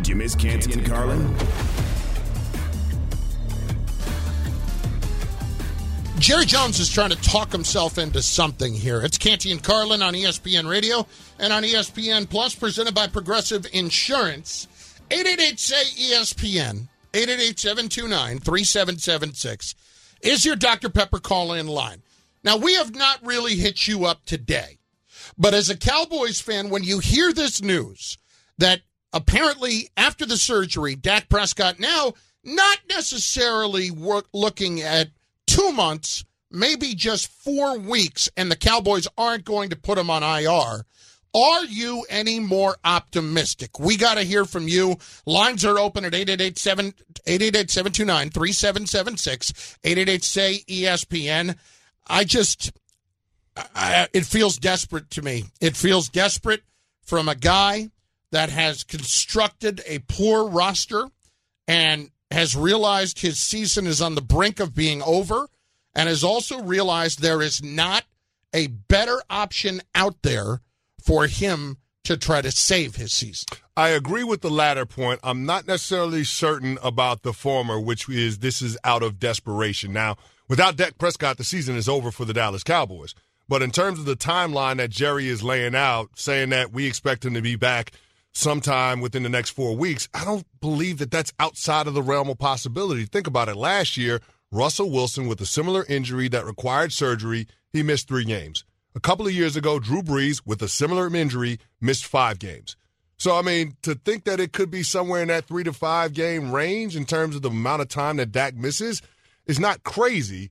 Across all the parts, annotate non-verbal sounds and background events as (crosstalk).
Did you miss Canty and Carlin? Jerry Jones is trying to talk himself into something here. It's Canty and Carlin on ESPN Radio and on ESPN Plus, presented by Progressive Insurance. 888 say ESPN, 888 729 3776 is your Dr. Pepper call in line. Now, we have not really hit you up today, but as a Cowboys fan, when you hear this news that apparently after the surgery, Dak Prescott now not necessarily work, looking at two months, maybe just four weeks, and the Cowboys aren't going to put him on IR. Are you any more optimistic? We got to hear from you. Lines are open at 888-729-3776, 888-SAY-ESPN. I just, I, it feels desperate to me. It feels desperate from a guy that has constructed a poor roster and has realized his season is on the brink of being over and has also realized there is not a better option out there for him to try to save his season. I agree with the latter point. I'm not necessarily certain about the former, which is this is out of desperation. Now, without Dak Prescott, the season is over for the Dallas Cowboys. But in terms of the timeline that Jerry is laying out, saying that we expect him to be back sometime within the next four weeks, I don't believe that that's outside of the realm of possibility. Think about it. Last year, Russell Wilson, with a similar injury that required surgery, he missed three games. A couple of years ago, Drew Brees, with a similar injury, missed five games. So, I mean, to think that it could be somewhere in that three to five game range in terms of the amount of time that Dak misses is not crazy.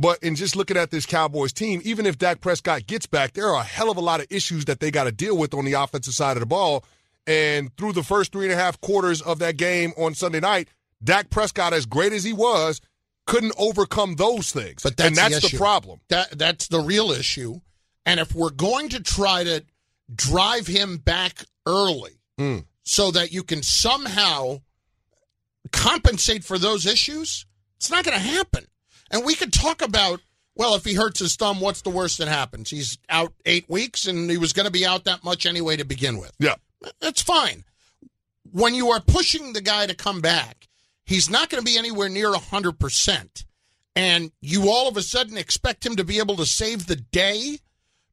But in just looking at this Cowboys team, even if Dak Prescott gets back, there are a hell of a lot of issues that they got to deal with on the offensive side of the ball. And through the first three and a half quarters of that game on Sunday night, Dak Prescott, as great as he was, couldn't overcome those things. But that's and that's the, the, problem. That that's the real issue. And if we're going to try to drive him back early Mm. so that you can somehow compensate for those issues, it's not going to happen. And we could talk about, well, if he hurts his thumb, what's the worst that happens? He's out eight weeks and he was going to be out that much anyway to begin with. Yeah. That's fine. When you are pushing the guy to come back, he's not going to be anywhere near 100%. And you all of a sudden expect him to be able to save the day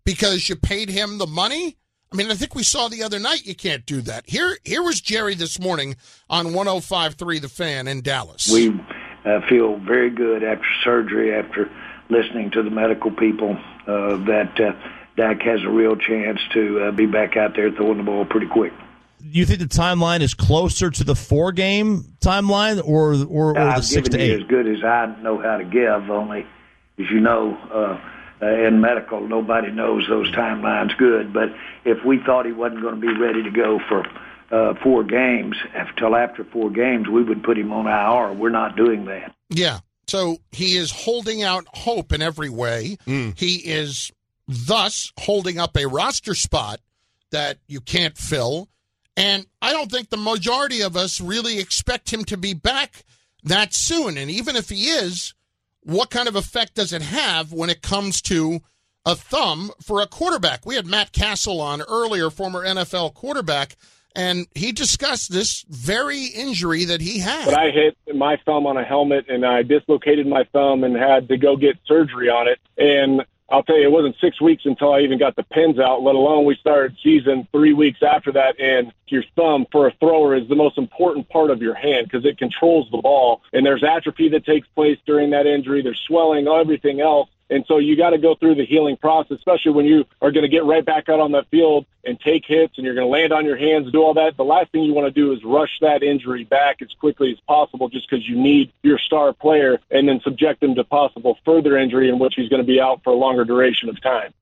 because you paid him the money? I mean, I think we saw the other night you can't do that. Here here was Jerry this morning on 105.3 The Fan in Dallas. We uh, feel very good after surgery, after listening to the medical people, uh, that uh, Dak has a real chance to uh, be back out there throwing the ball pretty quick. Do You think the timeline is closer to the four game timeline or or, or the I've six to given you eight? as good as I know how to give. Only, as you know, uh, uh, in medical, nobody knows those timelines good. But if we thought he wasn't going to be ready to go for uh, four games until after four games, we would put him on IR. We're not doing that. Yeah. So he is holding out hope in every way. He is thus holding up a roster spot that you can't fill. And I don't think the majority of us really expect him to be back that soon. And even if he is, what kind of effect does it have when it comes to a thumb for a quarterback? We had Matt Cassel on earlier, former NFL quarterback, and he discussed this very injury that he had. But I hit my thumb on a helmet and I dislocated my thumb and had to go get surgery on it. And I'll tell you, it wasn't six weeks until I even got the pins out, let alone we started season three weeks after that. And your thumb for a thrower is the most important part of your hand because it controls the ball. And there's atrophy that takes place during that injury. There's swelling, everything else. And so you got to go through the healing process, especially when you are going to get right back out on that field and take hits and you're going to land on your hands, do all that. The last thing you want to do is rush that injury back as quickly as possible just because you need your star player and then subject him to possible further injury in which he's going to be out for a longer duration of time.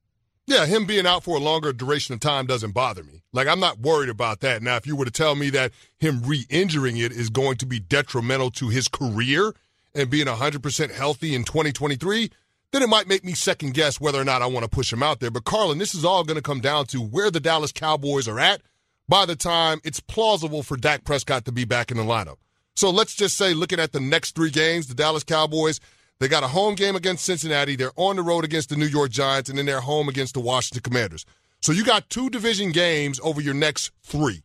Yeah, him being out for a longer duration of time doesn't bother me. Like, I'm not worried about that. Now, if you were to tell me that him re injuring it is going to be detrimental to his career and being 100% healthy in 2023, then it might make me second guess whether or not I want to push him out there. But, Carlin, this is all going to come down to where the Dallas Cowboys are at by the time it's plausible for Dak Prescott to be back in the lineup. So let's just say, looking at the next three games, the Dallas Cowboys, they got a home game against Cincinnati, they're on the road against the New York Giants, and then they're home against the Washington Commanders. So you got two division games over your next three.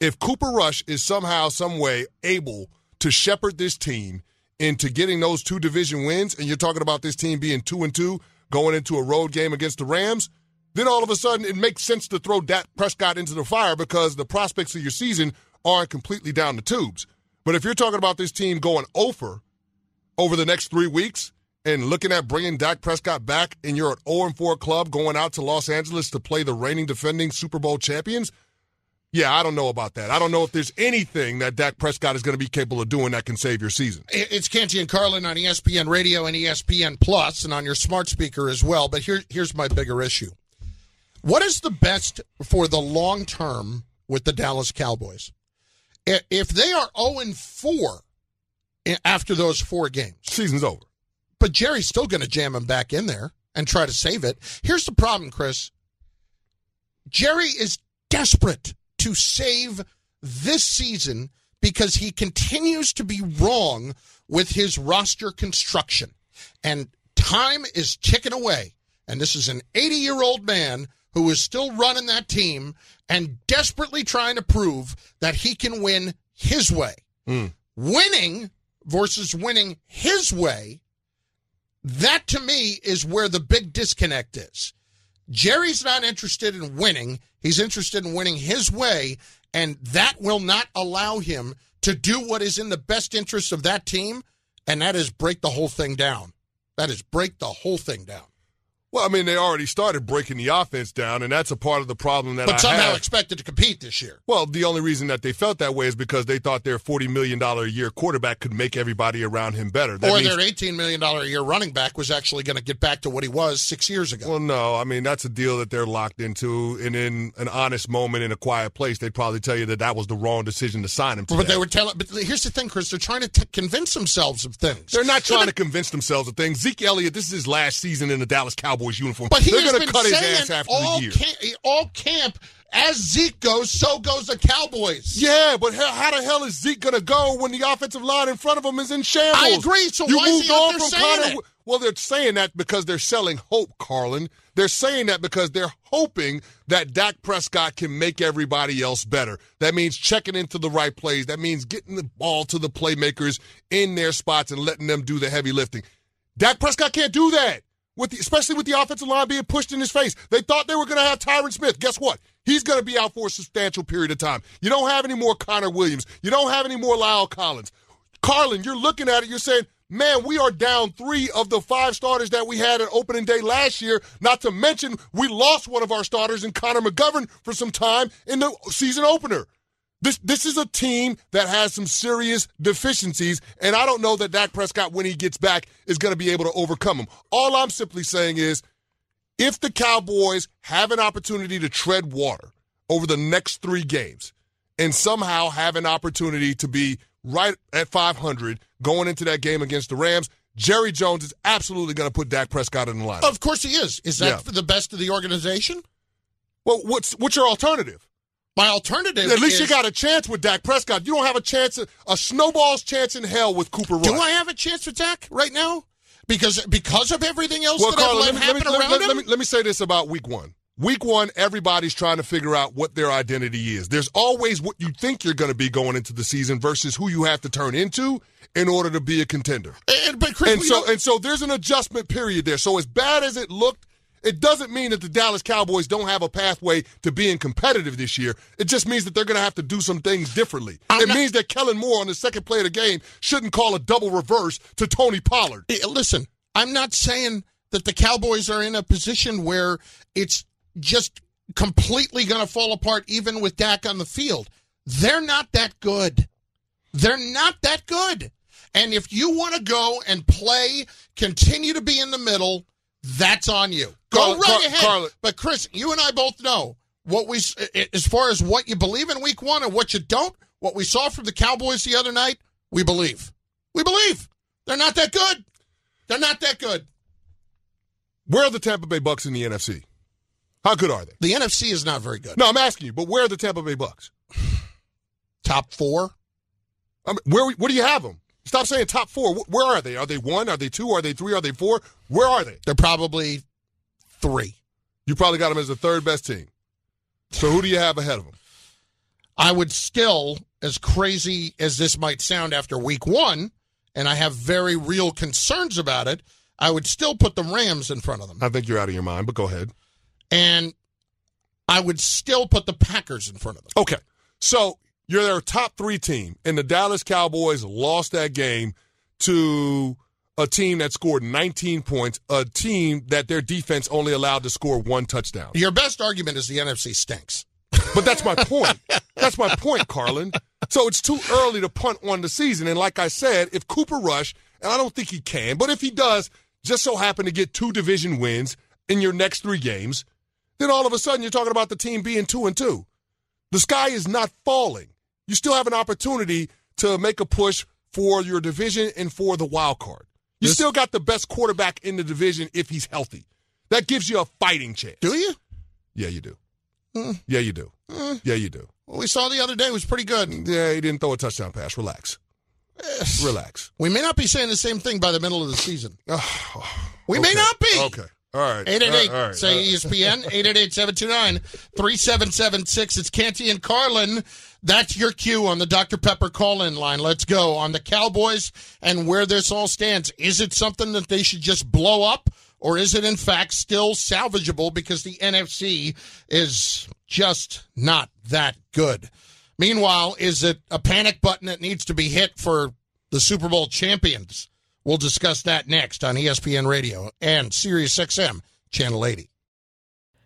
if Cooper Rush is somehow, some way able to shepherd this team into getting those two division wins, and you're talking about this team being two and two going into a road game against the Rams, then all of a sudden it makes sense to throw Dak Prescott into the fire because the prospects of your season aren't completely down the tubes. But if you're talking about this team going over over the next three weeks and looking at bringing Dak Prescott back and you're an 0 4 club going out to Los Angeles to play the reigning defending Super Bowl champions, yeah, I don't know about that. I don't know if there's anything that Dak Prescott is going to be capable of doing that can save your season. It's Canty and Carlin on ESPN Radio and ESPN Plus and on your smart speaker as well. But here, here's my bigger issue. What is the best for the long term with the Dallas Cowboys? If they are 0 4 after those four games, season's over. But Jerry's still going to jam him back in there and try to save it. Here's the problem, Chris. Jerry is desperate to save this season because he continues to be wrong with his roster construction. And time is ticking away. And this is an 80 year old man who is still running that team and desperately trying to prove that he can win his way. Mm. Winning versus winning his way, that to me is where the big disconnect is. Jerry's not interested in winning. He's interested in winning his way, and that will not allow him to do what is in the best interest of that team, and that is break the whole thing down. That is break the whole thing down. Well, I mean, they already started breaking the offense down, and that's a part of the problem that but I somehow have. expected to compete this year. Well, the only reason that they felt that way is because they thought their forty million dollar a year quarterback could make everybody around him better. That or means, their eighteen million dollar a year running back was actually going to get back to what he was six years ago. Well, no, I mean that's a deal that they're locked into, and in an honest moment in a quiet place, they'd probably tell you that that was the wrong decision to sign him. To but that. they were telling. But here's the thing, Chris. They're trying to t- convince themselves of things. They're not trying to convince themselves of things. Zeke Elliott, this is his last season in the Dallas Cowboys uniform. But he they're going to cut his ass after all the year. Camp, all camp, as Zeke goes, so goes the Cowboys. Yeah, but how, how the hell is Zeke going to go when the offensive line in front of him is in shambles? I agree. So you why is he on from saying Connor. Well, they're saying that because they're selling hope, Carlin. They're saying that because they're hoping that Dak Prescott can make everybody else better. That means checking into the right plays. That means getting the ball to the playmakers in their spots and letting them do the heavy lifting. Dak Prescott can't do that. With the, especially with the offensive line being pushed in his face. They thought they were going to have Tyron Smith. Guess what? He's going to be out for a substantial period of time. You don't have any more Connor Williams. You don't have any more La'el Collins. Carlin, you're looking at it, you're saying, man, we are down three of the five starters that we had at opening day last year. Not to mention, we lost one of our starters in Connor McGovern for some time in the season opener. This this is a team that has some serious deficiencies, and I don't know that Dak Prescott, when he gets back, is going to be able to overcome them. All I'm simply saying is, if the Cowboys have an opportunity to tread water over the next three games, and somehow have an opportunity to be right at 500 going into that game against the Rams, Jerry Jones is absolutely going to put Dak Prescott in the lineup. Of course he is. Is that Yeah. for the best of the organization? Well, what's what's your alternative? My alternative At least is, you got a chance with Dak Prescott. You don't have a chance, a snowball's chance in hell with Cooper Rush. Do I have a chance with Dak right now? Because because of everything else well, that Carla, I've let let, me, let, let, me, around let, him? let me, let me say this about week one. Week one, everybody's trying to figure out what their identity is. There's always what you think you're going to be going into the season versus who you have to turn into in order to be a contender. And- but Chris, And so, don't- and so there's an adjustment period there. So as bad as it looked, it doesn't mean that the Dallas Cowboys don't have a pathway to being competitive this year. It just means that they're going to have to do some things differently. I'm it not- means that Kellen Moore on the second play of the game shouldn't call a double reverse to Tony Pollard. Listen, I'm not saying that the Cowboys are in a position where it's just completely going to fall apart, even with Dak on the field. They're not that good. They're not that good. And if you want to go and play, continue to be in the middle, that's on you. Go Carla- right Car- ahead. Carla- but Chris, you and I both know what we, as far as what you believe in week one and what you don't, what we saw from the Cowboys the other night, we believe. We believe. They're not that good. They're not that good. Where are the Tampa Bay Bucks in the NFC? How good are they? The NFC is not very good. No, I'm asking you, but where are the Tampa Bay Bucks? Top four. I mean, where where do you have them? Stop saying top four. Where are they? Are they one? Are they two? Are they three? Are they four? Where are they? They're probably three. You probably got them as the third best team. So who do you have ahead of them? I would still, as crazy as this might sound after week one, and I have very real concerns about it, I would still put the Rams in front of them. I think you're out of your mind, but go ahead. And I would still put the Packers in front of them. Okay. So you're their top three team, and the Dallas Cowboys lost that game to a team that scored 19 points, a team that their defense only allowed to score one touchdown. Your best argument is the NFC stinks. But that's my point. that's my point, Carlin. So it's too early to punt on the season. And like I said, if Cooper Rush, and I don't think he can, but if he does, just so happen to get two division wins in your next three games, then all of a sudden you're talking about the team being two and two. The sky is not falling. You still have an opportunity to make a push for your division and for the wild card. You This- still got the best quarterback in the division if he's healthy. That gives you a fighting chance. Do you? Yeah, you do. Hmm. Yeah, you do. Yeah, you do. What we saw the other day was pretty good. Yeah, he didn't throw a touchdown pass. Relax. Relax. We may not be saying the same thing by the middle of the season. (sighs) We may not be. Okay. All right. 888 All right. say ESPN 888 729 3776 it's Canty and Carlin. That's your cue on the Dr Pepper call in line. Let's go on the Cowboys and where this all stands. Is it something that they should just blow up or is it in fact still salvageable because the NFC is just not that good? Meanwhile is it a panic button that needs to be hit for the Super Bowl champions We'll discuss that next on ESPN Radio and Sirius XM Channel 80.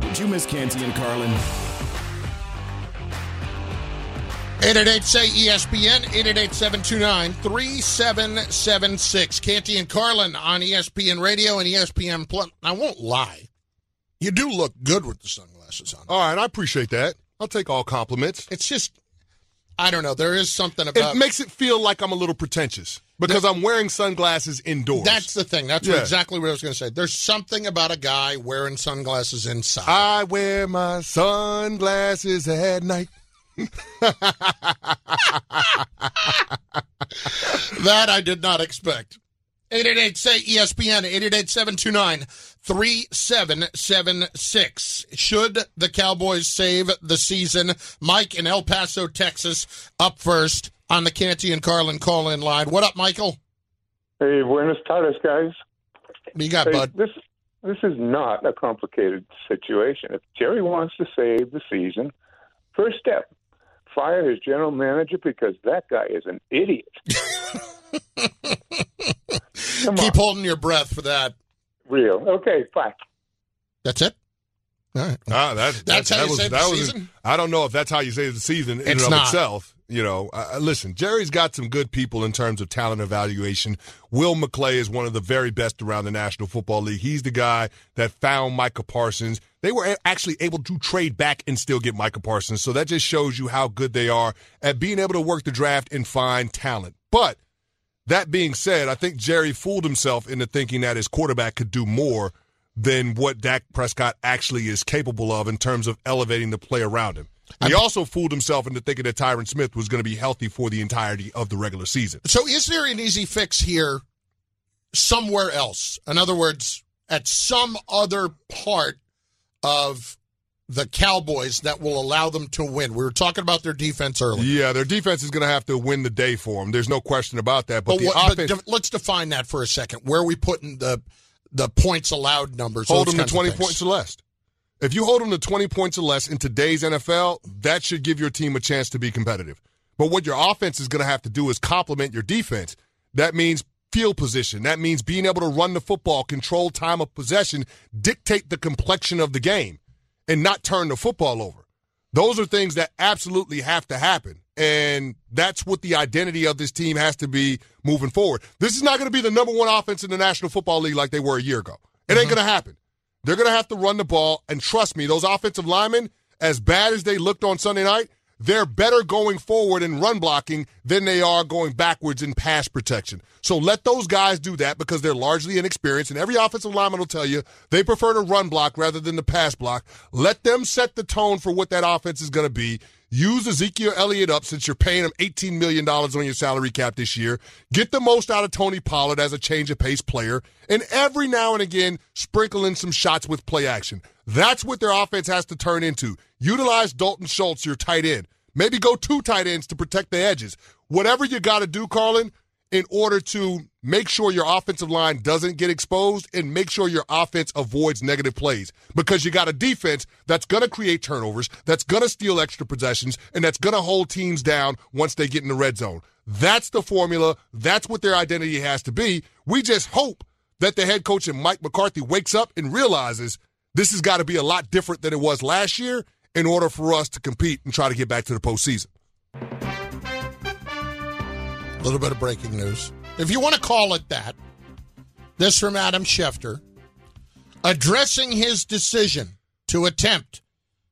Did you miss Canty and Carlin? 888 say ESPN, 888 729 3776. Canty and Carlin on ESPN Radio and ESPN Plus. I won't lie. You do look good with the sunglasses on. All right. I appreciate that. I'll take all compliments. It's just, I don't know. There is something about It makes it feel like I'm a little pretentious because I'm wearing sunglasses indoors. That's the thing. That's Yeah. exactly what I was going to say. There's something about a guy wearing sunglasses inside. I wear my sunglasses at night. (laughs) That I did not expect. 888 say ESPN 888 729 3776. Should the Cowboys save the season? Mike in El Paso, Texas, up first on the Canty and Carlin call in line. What up, Michael? Hey, buenos tardes, guys. What you got, Hey, bud? this this is not a complicated situation. If Jerry wants to save the season, first step, fire his general manager because that guy is an idiot. (laughs) Come Keep on, holding your breath for that. real. Okay, fine. That's it? All right. Ah, that, That's that, how that you was, save the that was, season? I don't know if that's how you say the season in It's and of not. itself. You know, uh, listen, Jerry's got some good people in terms of talent evaluation. Will McClay is one of the very best around the National Football League. He's the guy that found Micah Parsons. They were actually able to trade back and still get Micah Parsons. So that just shows you how good they are at being able to work the draft and find talent. But that being said, I think Jerry fooled himself into thinking that his quarterback could do more than what Dak Prescott actually is capable of in terms of elevating the play around him. He also fooled himself into thinking that Tyron Smith was going to be healthy for the entirety of the regular season. So is there an easy fix here somewhere else? In other words, at some other part of the Cowboys that will allow them to win. We were talking about their defense earlier. Yeah, their defense is going to have to win the day for them. There's no question about that. But, But, the what, offense, de- let's define that for a second. Where are we putting the the points allowed numbers? hold them to 20 points or less. If you hold them to 20 points or less in today's NFL, that should give your team a chance to be competitive. But what your offense is going to have to do is complement your defense. That means field position. That means being able to run the football, control time of possession, dictate the complexion of the game, and not turn the football over. Those are things that absolutely have to happen. And that's what the identity of this team has to be moving forward. This is not going to be the number one offense in the National Football League like they were a year ago. It ain't mm-hmm. going to happen. They're going to have to run the ball. And trust me, those offensive linemen, as bad as they looked on Sunday night, they're better going forward in run blocking than they are going backwards in pass protection. So let those guys do that because they're largely inexperienced. And every offensive lineman will tell you they prefer to run block rather than the pass block. Let them set the tone for what that offense is going to be. Use Ezekiel Elliott up since you're paying him $18 million on your salary cap this year. Get the most out of Tony Pollard as a change of pace player. And every now and again, sprinkle in some shots with play action. That's what their offense has to turn into. Utilize Dalton Schultz, your tight end. Maybe go two tight ends to protect the edges. Whatever you got to do, Carlin, in order to make sure your offensive line doesn't get exposed and make sure your offense avoids negative plays because you got a defense that's going to create turnovers, that's going to steal extra possessions, and that's going to hold teams down once they get in the red zone. That's the formula. That's what their identity has to be. We just hope that the head coach and Mike McCarthy wakes up and realizes this has got to be a lot different than it was last year in order for us to compete and try to get back to the postseason. A little bit of breaking news. If you want to call it that, this from Adam Schefter addressing his decision to attempt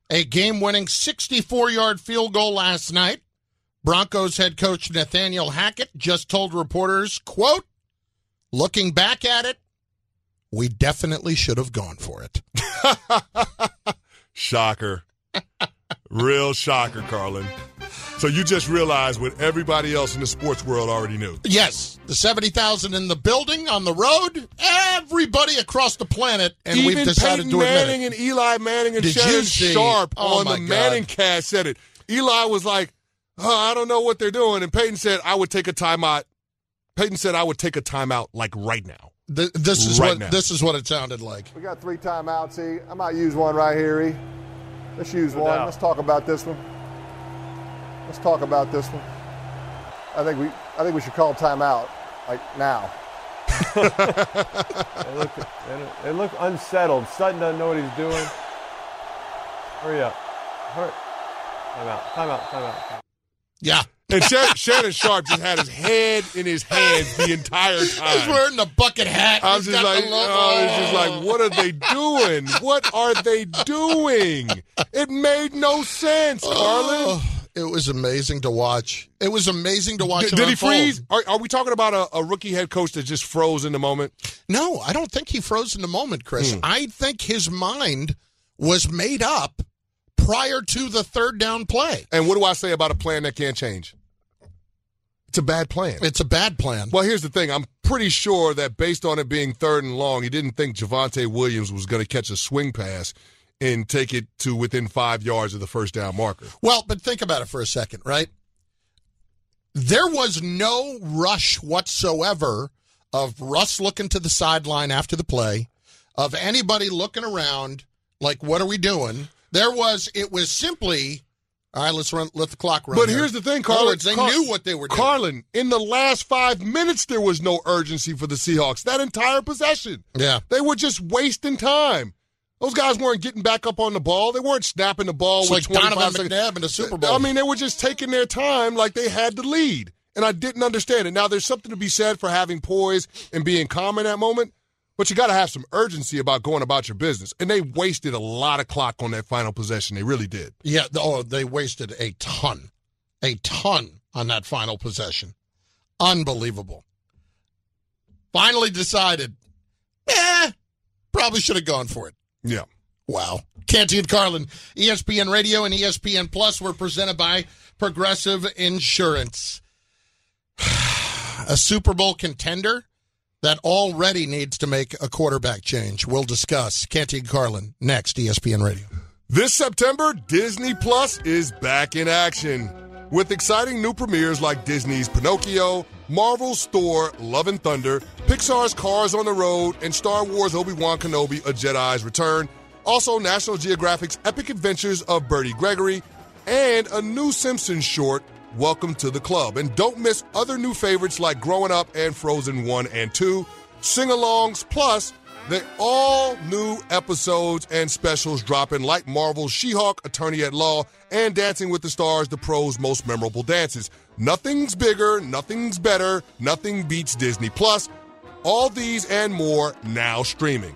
a game winning 64 yard field goal last night. Broncos head coach Nathaniel Hackett just told reporters, quote, looking back at it, we definitely should have gone for it. (laughs) shocker. Real shocker, Carlin. So you just realized what everybody else in the sports world already knew. Yes, the 70,000 in the building, on the road, everybody across the planet, and Even we've decided Peyton to admit Manning it. and Eli Manning and Did Shannon Sharpe Oh, on the God. Manning cast said it. Eli was like, oh, I don't know what they're doing. And Peyton said, I would take a timeout. Peyton said, I would take a timeout like right now. Th- this is Right what now. this is what it sounded like. We got three timeouts, E. I might use one right here, E. Let's use one. Let's talk about this one. Let's talk about this one. I think we I think we should call timeout, like now. They (laughs) look, they look- they look unsettled. Sutton doesn't know what he's doing. Hurry up. Hurry. Time out. Time out. Time. Yeah. And Shannon, Sharpe just had his head in his hands the entire time. He's wearing the bucket hat. I was just like, oh, it's just like, what are they doing? What are they doing? It made no sense, Carlin. Oh, it was amazing to watch. It was amazing to watch. Did, did he unfold. freeze? Are, are we talking about a, a rookie head coach that just froze in the moment? No, I don't think he froze in the moment, Chris. Hmm. I think his mind was made up prior to the third down play. And what do I say about a plan that can't change? It's a bad plan. It's a bad plan. Well, here's the thing. I'm pretty sure that based on it being third and long, he didn't think Javonte Williams was going to catch a swing pass and take it to within five yards of the first down marker. Well, but think about it for a second, right? There was no rush whatsoever of Russ looking to the sideline after the play, of anybody looking around like, what are we doing? There was, it was simply, all right, let's run, let the clock run. But here. here's the thing, In Carlin. words, they Car- knew what they were doing. Carlin, in the last five minutes, there was no urgency for the Seahawks. That entire possession. Yeah. They were just wasting time. Those guys weren't getting back up on the ball. They weren't snapping the ball It's with like Donovan seconds. McNabb in the Super Bowl. I mean, they were just taking their time like they had the lead. And I didn't understand it. Now, there's something to be said for having poise and being calm in that moment, but you got to have some urgency about going about your business. And they wasted a lot of clock on that final possession. They really did. Yeah, oh, they wasted a ton, a ton on that final possession. Unbelievable. Finally decided, eh, probably should have gone for it. Yeah. Wow. Canty and Carlin, ESPN Radio and ESPN Plus were presented by Progressive Insurance. (sighs) a Super Bowl contender that already needs to make a quarterback change. We'll discuss Canty Carlin next, ESPN Radio. This September, Disney Plus is back in action with exciting new premieres like Disney's Pinocchio, Marvel's Thor, Love and Thunder, Pixar's Cars on the Road, and Star Wars Obi-Wan Kenobi: A Jedi's Return. Also, National Geographic's Epic Adventures of Bertie Gregory, and a new Simpsons short, Welcome to the Club. And don't miss other new favorites like Growing Up and Frozen 1 and 2, sing alongs, plus the all new episodes and specials dropping like Marvel's She-Hulk, Attorney at Law, and Dancing with the Stars, the pros' most memorable dances. Nothing's bigger, nothing's better, nothing beats Disney Plus. All these and more now streaming.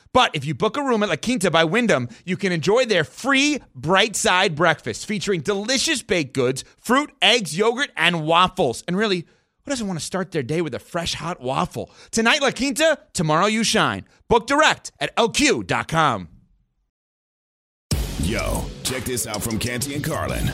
But if you book a room at La Quinta by Wyndham, you can enjoy their free bright side breakfast featuring delicious baked goods, fruit, eggs, yogurt, and waffles. And really, who doesn't want to start their day with a fresh hot waffle? Tonight, La Quinta, tomorrow, you shine. Book direct at lq.com. Yo, check this out from Canty and Carlin.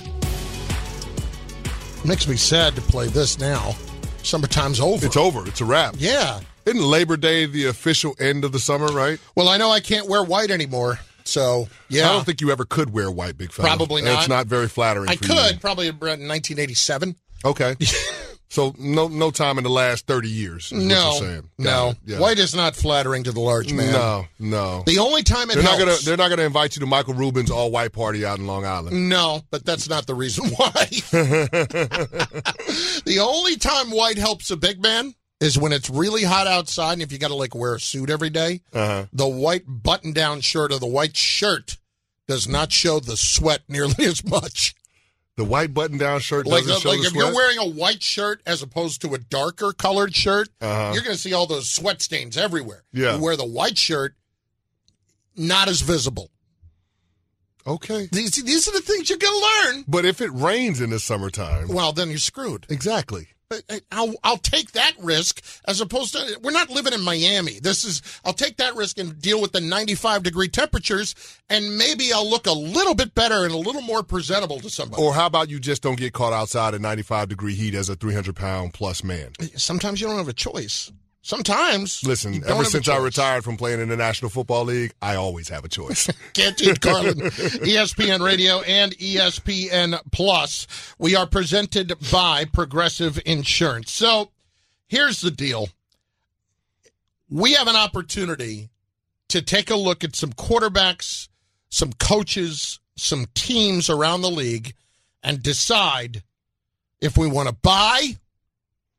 Makes me sad to play this now. Summertime's over. It's over. It's a wrap. Yeah. Isn't Labor Day the official end of the summer, right? Well, I know I can't wear white anymore. So, yeah. I don't think you ever could wear white, big fella. Probably not. It's not very flattering I could, you. probably in 1987. Okay. (laughs) so no no time in the last 30 years. is what No, no. Yeah. White is not flattering to the large man. No, no. The only time it they're not helps- gonna they're not gonna invite you to Michael Rubin's all white party out in Long Island. No, but that's not the reason (laughs) why. (laughs) the only time white helps a big man is when it's really hot outside and if you got to like wear a suit every day. Uh-huh. The white button down shirt or the white shirt does not show the sweat (laughs) nearly as much. The white button down shirt Like, doesn't show like the if sweat? you're wearing a white shirt as opposed to a darker colored shirt, Uh-huh. you're going to see all those sweat stains everywhere. Yeah. You wear the white shirt, not as visible. Okay. These, these are the things you're going to learn. But if it rains in the summertime, Well, then you're screwed. exactly. I- uh, I'll I'll take that risk as opposed to we're not living in Miami. This is I'll take that risk and deal with the 95 degree temperatures, and maybe I'll look a little bit better and a little more presentable to somebody. Or how about you just don't get caught outside at 95 degree heat as a 300 pound plus man? Sometimes you don't have a choice. Sometimes Listen, ever since I retired from playing in the National Football League, I always have a choice. (laughs) Canty and Carlin, E ESPN Radio and ESPN Plus. We are presented by Progressive Insurance. So here's the deal. We have an opportunity to take a look at some quarterbacks, some coaches, some teams around the league, and decide if we want to buy,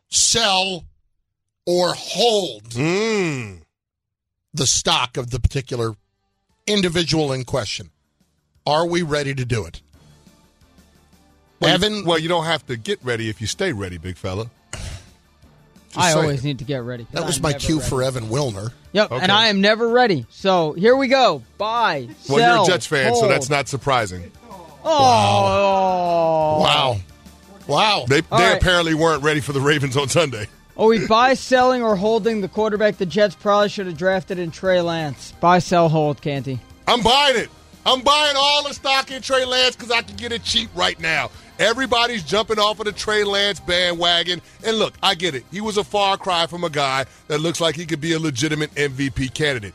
sell, or hold mm. the stock of the particular individual in question. Are we ready to do it? Well, Evan, you, well, you don't have to get ready if you stay ready, big fella. Just I saying. always need to get ready. that was I'm my cue ready. for Evan Wilner. Yep, Okay. and I am never ready. So here we go. Buy, Well, sell, you're a Jets fan, so that's not surprising. Oh, Wow. Wow. They, they right. apparently weren't ready for the Ravens on Sunday. Are we buy, selling, or holding the quarterback the Jets probably should have drafted in Trey Lance? Buy, sell, hold, Canty. I'm buying it. I'm buying all the stock in Trey Lance because I can get it cheap right now. Everybody's jumping off of the Trey Lance bandwagon. And look, I get it. He was a far cry from a guy that looks like he could be a legitimate MVP candidate.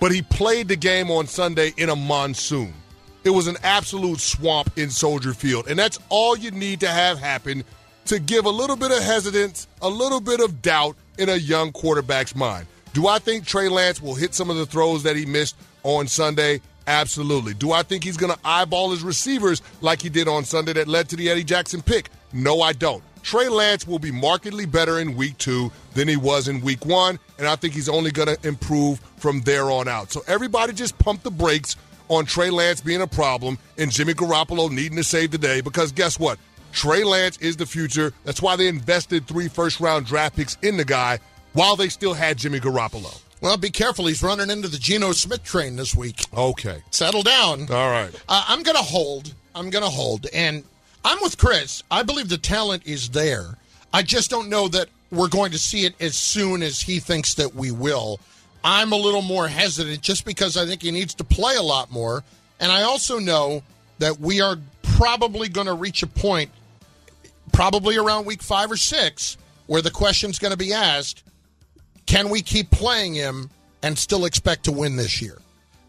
But he played the game on Sunday in a monsoon. It was an absolute swamp in Soldier Field. And that's all you need to have happen to give a little bit of hesitance, a little bit of doubt in a young quarterback's mind. Do I think Trey Lance will hit some of the throws that he missed on Sunday? Absolutely. Do I think he's going to eyeball his receivers like he did on Sunday that led to the Eddie Jackson pick? No, I don't. Trey Lance will be markedly better in week two than he was in week one, and I think he's only going to improve from there on out. So everybody just pump the brakes on Trey Lance being a problem and Jimmy Garoppolo needing to save the day because guess what? Trey Lance is the future. That's why they invested three first round draft picks in the guy while they still had Jimmy Garoppolo. Well, be careful. He's running into the Geno Smith train this week. Okay. Settle down. All right. Uh, I'm going to hold. I'm going to hold. And I'm with Chris. I believe the talent is there. I just don't know that we're going to see it as soon as he thinks that we will. I'm a little more hesitant just because I think he needs to play a lot more. And I also know that we are probably going to reach a point, probably around week five or six, where the question's going to be asked can we keep playing him and still expect to win this year?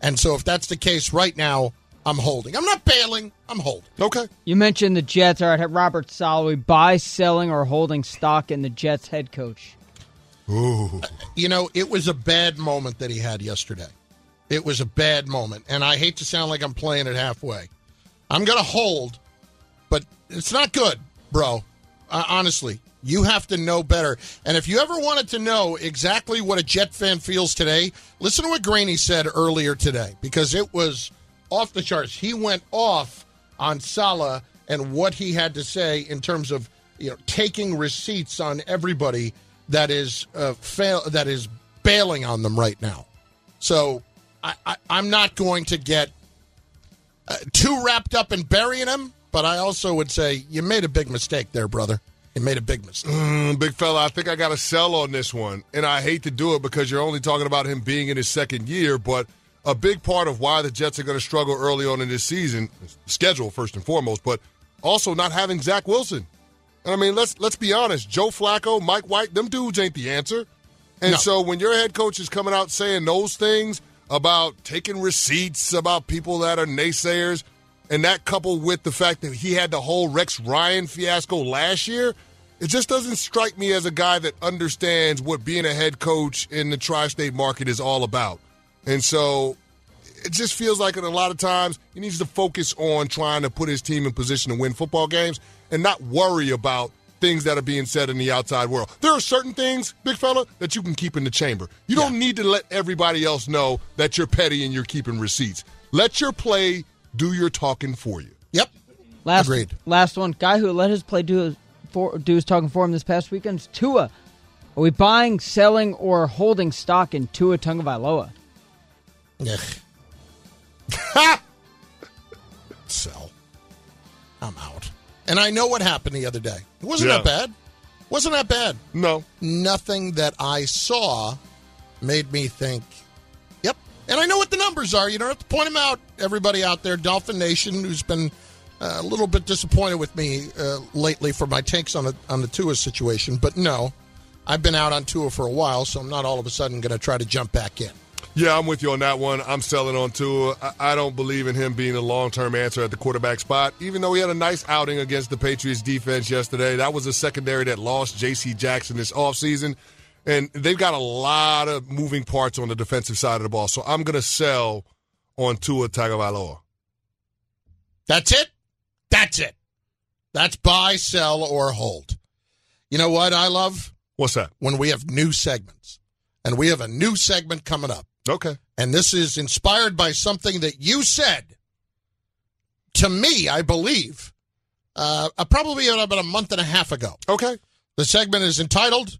And so if that's the case right now, I'm holding. I'm not bailing. I'm holding. Okay. You mentioned the Jets. All right, Robert Saleh, buy, selling, or holding stock in the Jets head coach. Ooh. Uh, you know, it was a bad moment that he had yesterday. It was a bad moment. And I hate to sound like I'm playing it halfway. I'm going to hold, but it's not good, bro. Uh, honestly, you have to know better. And if you ever wanted to know exactly what a Jet fan feels today, listen to what Greeny said earlier today because it was off the charts. He went off on Saleh and what he had to say in terms of you know taking receipts on everybody that is uh, fail that is bailing on them right now. So I, I, I'm not going to get uh, too wrapped up in burying him, but I also would say you made a big mistake there, brother. You made a big mistake. Mm, big fella, I think I got to sell on this one. And I hate to do it because you're only talking about him being in his second year, but a big part of why the Jets are going to struggle early on in this season, schedule first and foremost, but also not having Zach Wilson. And I mean, let's let's be honest. Joe Flacco, Mike White, them dudes ain't the answer. And No. so when your head coach is coming out saying those things about taking receipts about people that are naysayers, and that coupled with the fact that he had the whole Rex Ryan fiasco last year, it just doesn't strike me as a guy that understands what being a head coach in the tri-state market is all about. And so it just feels like in a lot of times he needs to focus on trying to put his team in position to win football games and not worry about things that are being said in the outside world. There are certain things, big fella, that you can keep in the chamber. You don't need to let everybody else know that you're petty and you're keeping receipts. Let your play do your talking for you. Yep. Last, Agreed. Last one. Guy who let his play do his, for, do his talking for him this past weekend is Tua. Are we buying, selling, or holding stock in Tua Tagovailoa? Ugh. (laughs) Sell. I'm out. And I know what happened the other day. It wasn't Yeah. that bad. Wasn't that bad. No. Nothing that I saw made me think, yep. And I know what the numbers are. You don't have to point them out, everybody out there. Dolphin Nation, who's been uh, a little bit disappointed with me uh, lately for my takes on, the on the Tua situation. But no, I've been out on Tua for a while, so I'm not all of a sudden going to try to jump back in. Yeah, I'm with you on that one. I'm selling on Tua. I, I don't believe in him being a long term answer at the quarterback spot, even though he had a nice outing against the Patriots defense yesterday. That was a secondary that lost J.C. Jackson this offseason. And they've got a lot of moving parts on the defensive side of the ball. So I'm going to sell on Tua Tagovailoa. That's it. That's it. That's buy, sell, or hold. You know what I love? What's that? When we have new segments. And we have a new segment coming up. Okay. And this is inspired by something that you said to me, I believe, uh, uh, probably about a month and a half ago. Okay. The segment is entitled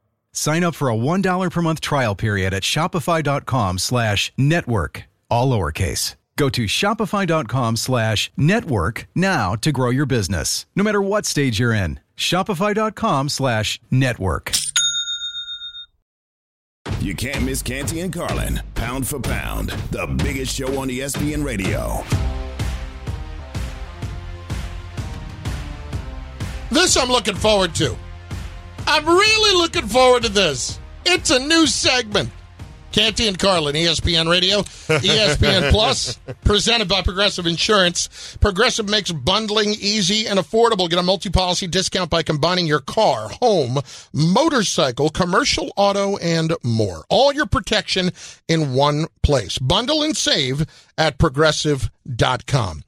Sign up for a $1 per month trial period at shopify.com slash network, all lowercase. Go to shopify.com slash network now to grow your business, no matter what stage you're in. Shopify.com slash network. You can't miss Canty and Carlin. Pound for pound, the biggest show on ESPN radio. This I'm looking forward to. I'm really looking forward to this. It's a new segment. Canty and Carlin, ESPN Radio, (laughs) ESPN Plus, presented by Progressive Insurance. Progressive makes bundling easy and affordable. Get a multi-policy discount by combining your car, home, motorcycle, commercial auto, and more. All your protection in one place. Bundle and save at progressive.com.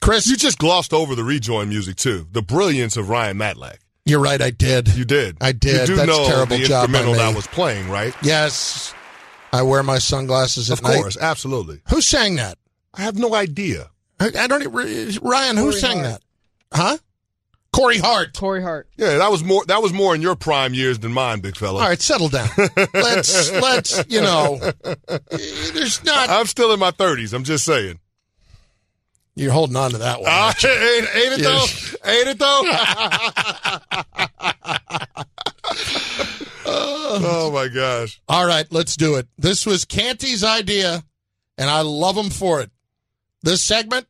Chris, you just glossed over the rejoin music too. The brilliance of Ryan Matlack. You're right, I did. You did. I did. You do That's know a terrible the job by instrumental me. that was playing, right? Yes. I wear my sunglasses at Of night. Of course, absolutely. Who sang that? I have no idea. I, I don't. e- Ryan, who Corey sang Hart. that? Huh? Corey Hart. Corey Hart. Yeah, that was more. That was more in your prime years than mine, big fella. All right, settle down. let's (laughs) let's you know. There's not. I'm still in my 30s. I'm just saying. You're holding on to that one. Ah, (laughs) ain't, ain't it Yes. though? Ain't it though? (laughs) oh my gosh! All right, let's do it. This was Canty's idea, and I love him for it. This segment,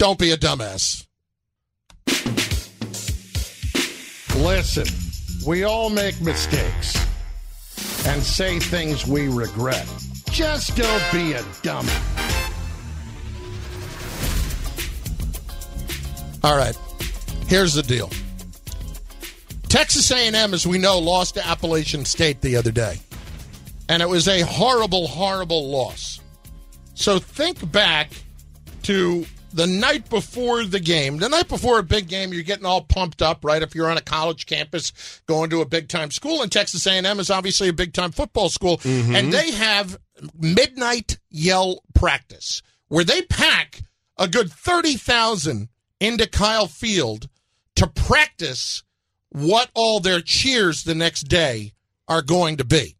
don't be a dumbass. Listen, we all make mistakes and say things we regret. Just don't be a dummy. All right, here's the deal. Texas A&M, as we know, lost to Appalachian State the other day, and it was a horrible, horrible loss. So think back to the night before the game. The night before a big game, you're getting all pumped up, right? If you're on a college campus going to a big time school, and Texas A&M is obviously a big time football school, mm-hmm. and they have midnight yell practice where they pack a good thirty thousand into Kyle Field to practice what all their cheers the next day are going to be.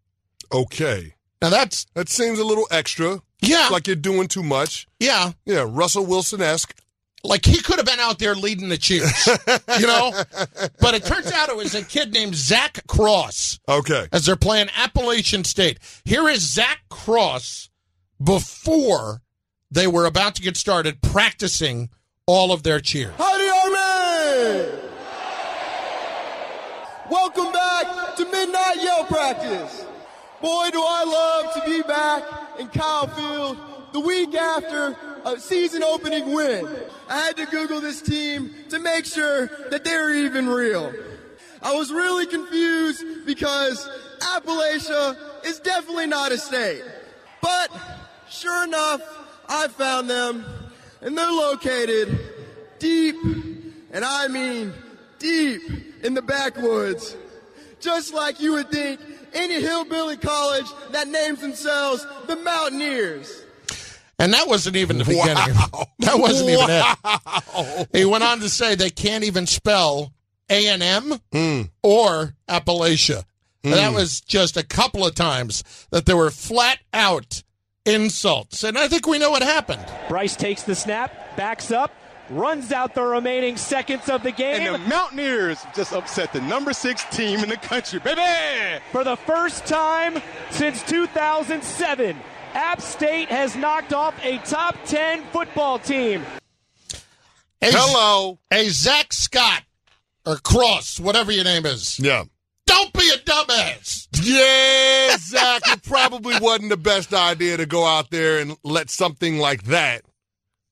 Okay, Now that's that seems a little extra. yeah, Like you're doing too much. yeah. Yeah, Russell Wilson esque. like he could have been out there leading the cheers, (laughs) you know. But it turns out it was a kid named Zach Cross Okay. as they're playing Appalachian State. Here is Zach Cross before they were about to get started practicing all of their cheers. Howdy, Army! Welcome back to Midnight Yell Practice. Boy, do I love to be back in Kyle Field the week after a season opening win. I had to Google this team to make sure that they were even real. I was really confused because Appalachia is definitely not a state. But sure enough, I found them, and they're located deep, and I mean deep in the backwoods. Just like you would think any hillbilly college that names themselves the Mountaineers. And that wasn't even the beginning. (laughs) That wasn't even it. He went on to say they can't even spell A and M hmm. or Appalachia. And That hmm. was just a couple of times that they were flat out insults. And I think we know what happened. Brice takes the snap, backs up, runs out the remaining seconds of the game. And the Mountaineers just upset the number six team in the country, baby! For the first time since 2007, App State has knocked off a top 10 football team. Hey, Hello. A Zach Scott or Cross, whatever your name is. Yeah. Don't be a dumbass. Yeah, Zach, it probably wasn't the best idea to go out there and let something like that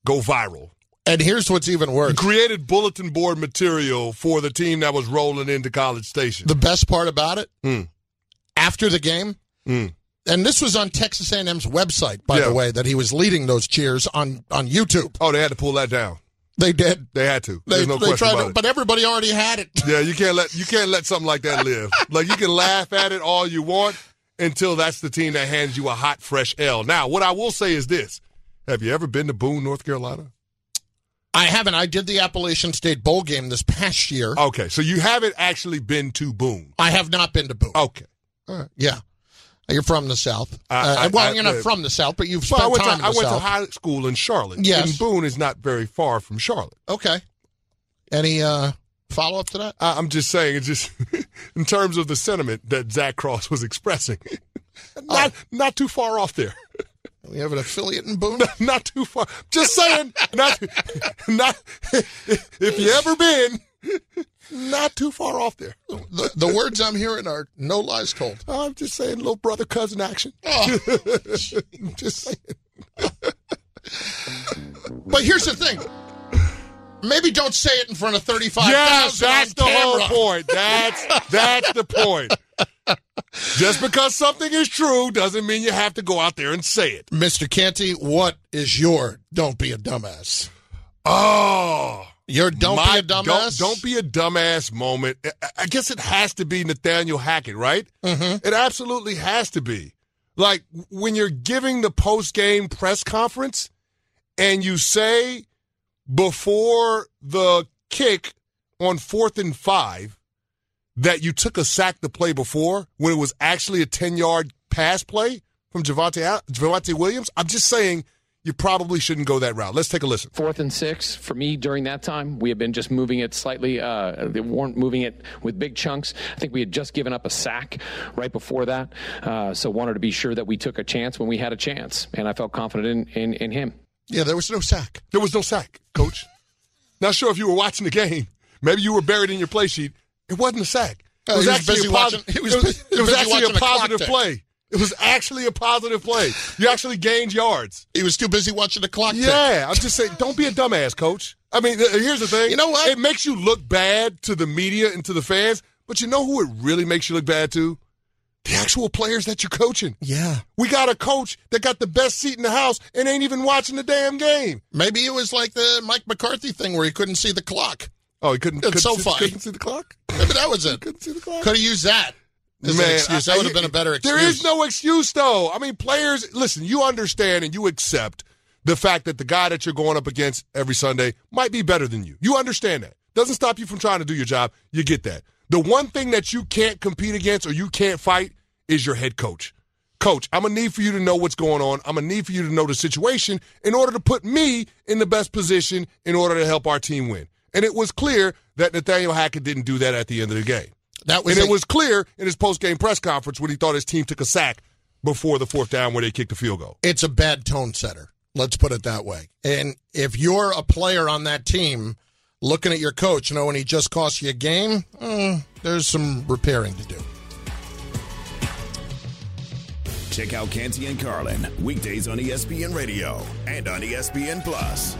go viral. And here's what's even worse. You created bulletin board material for the team that was rolling into College Station. The best part about it, Mm. after the game, Mm. and this was on Texas A&M's website, by Yeah. the way, that he was leading those cheers on on YouTube. Oh, they had to pull that down. They did. They had to. They, There's no they question tried about to, it. but everybody already had it. Yeah, you can't let you can't let something like that live. (laughs) like you can laugh at it all you want until that's the team that hands you a hot, fresh L. Now, what I will say is this: Have you ever been to Boone, North Carolina? I haven't. I did the Appalachian State Bowl game this past year. Okay, so you haven't actually been to Boone. I have not been to Boone. Okay, All right. Yeah. You're from the South. I- Uh, I- well, I- you're not uh, from the South, but you've Well, spent I went, time to, I went to high school in Charlotte. Yes. and Boone is not very far from Charlotte. Okay. Any uh, follow up to that? I, I'm just saying, it's just (laughs) in terms of the sentiment that Zach Cross was expressing, (laughs) not not too far off there. (laughs) We have an affiliate in Boone. not, not too far. Just saying, not not if you ever been. Not too far off there. The, the words I'm hearing are no lies told. (laughs) I'm just saying, little brother cousin action. Oh. (laughs) just saying. But here's the thing. Maybe don't say it in front of 35,000 Yes, that's the camera. whole point. That's that's the point. Just because something is true doesn't mean you have to go out there and say it. Mr. Canty, what is your don't be a dumbass? Oh, Your don't be a dumbass? Don't, don't be a dumbass moment. I- I guess it has to be Nathaniel Hackett, right? Mm-hmm. It absolutely has to be. Like when you're giving the post game press conference and you say before the kick on fourth and five that you took a sack the play before when it was actually a 10 yard pass play from Javonte, Javonte Williams. I'm just saying you probably shouldn't go that route. Let's take a listen. Fourth and six for me during that time. We had been just moving it slightly. Uh, they weren't moving it with big chunks. I think we had just given up a sack right before that. Uh, so wanted to be sure that we took a chance when we had a chance, and I felt confident in, in, in him. Yeah, there was no sack. There was no sack, coach. Not sure if you were watching the game. Maybe you were buried in your play sheet. It wasn't a sack. It was he was actually a positive. he was it was, it was actually a positive play. It was actually a positive play. You actually gained yards. He was too busy watching the clock. Yeah, I'm just saying, don't be a dumbass, coach. I mean, uh, here's the thing. You know what? It makes you look bad to the media and to the fans, but you know who it really makes you look bad to? The actual players that you're coaching. Yeah. We got a coach that got the best seat in the house and ain't even watching the damn game. Maybe it was like the Mike McCarthy thing where he couldn't see the clock. Oh, he couldn't. Couldn't so see. Couldn't see the clock. Maybe that was it. Couldn't see the clock. Could have used that an Man, excuse. That would have been a better excuse. There is no excuse, though. I mean, players, listen, you understand and you accept the fact that the guy that you're going up against every Sunday might be better than you. You understand that. Doesn't stop you from trying to do your job. You get that. The one thing that you can't compete against or you can't fight is your head coach. Coach, I'm going to need for you to know what's going on. I'm going to need for you to know the situation in order to put me in the best position in order to help our team win. And it was clear that Nathaniel Hackett didn't do that at the end of the game. That was and it was clear in his post-game press conference when he thought his team took a sack before the fourth down where they kicked the field goal. it's a bad tone setter. Let's put it that way. And if you're a player on that team looking at your coach, you know, when he just cost you a game, mm, there's some repairing to do. Check out Canty and Carlin weekdays on ESPN Radio and on ESPN Plus.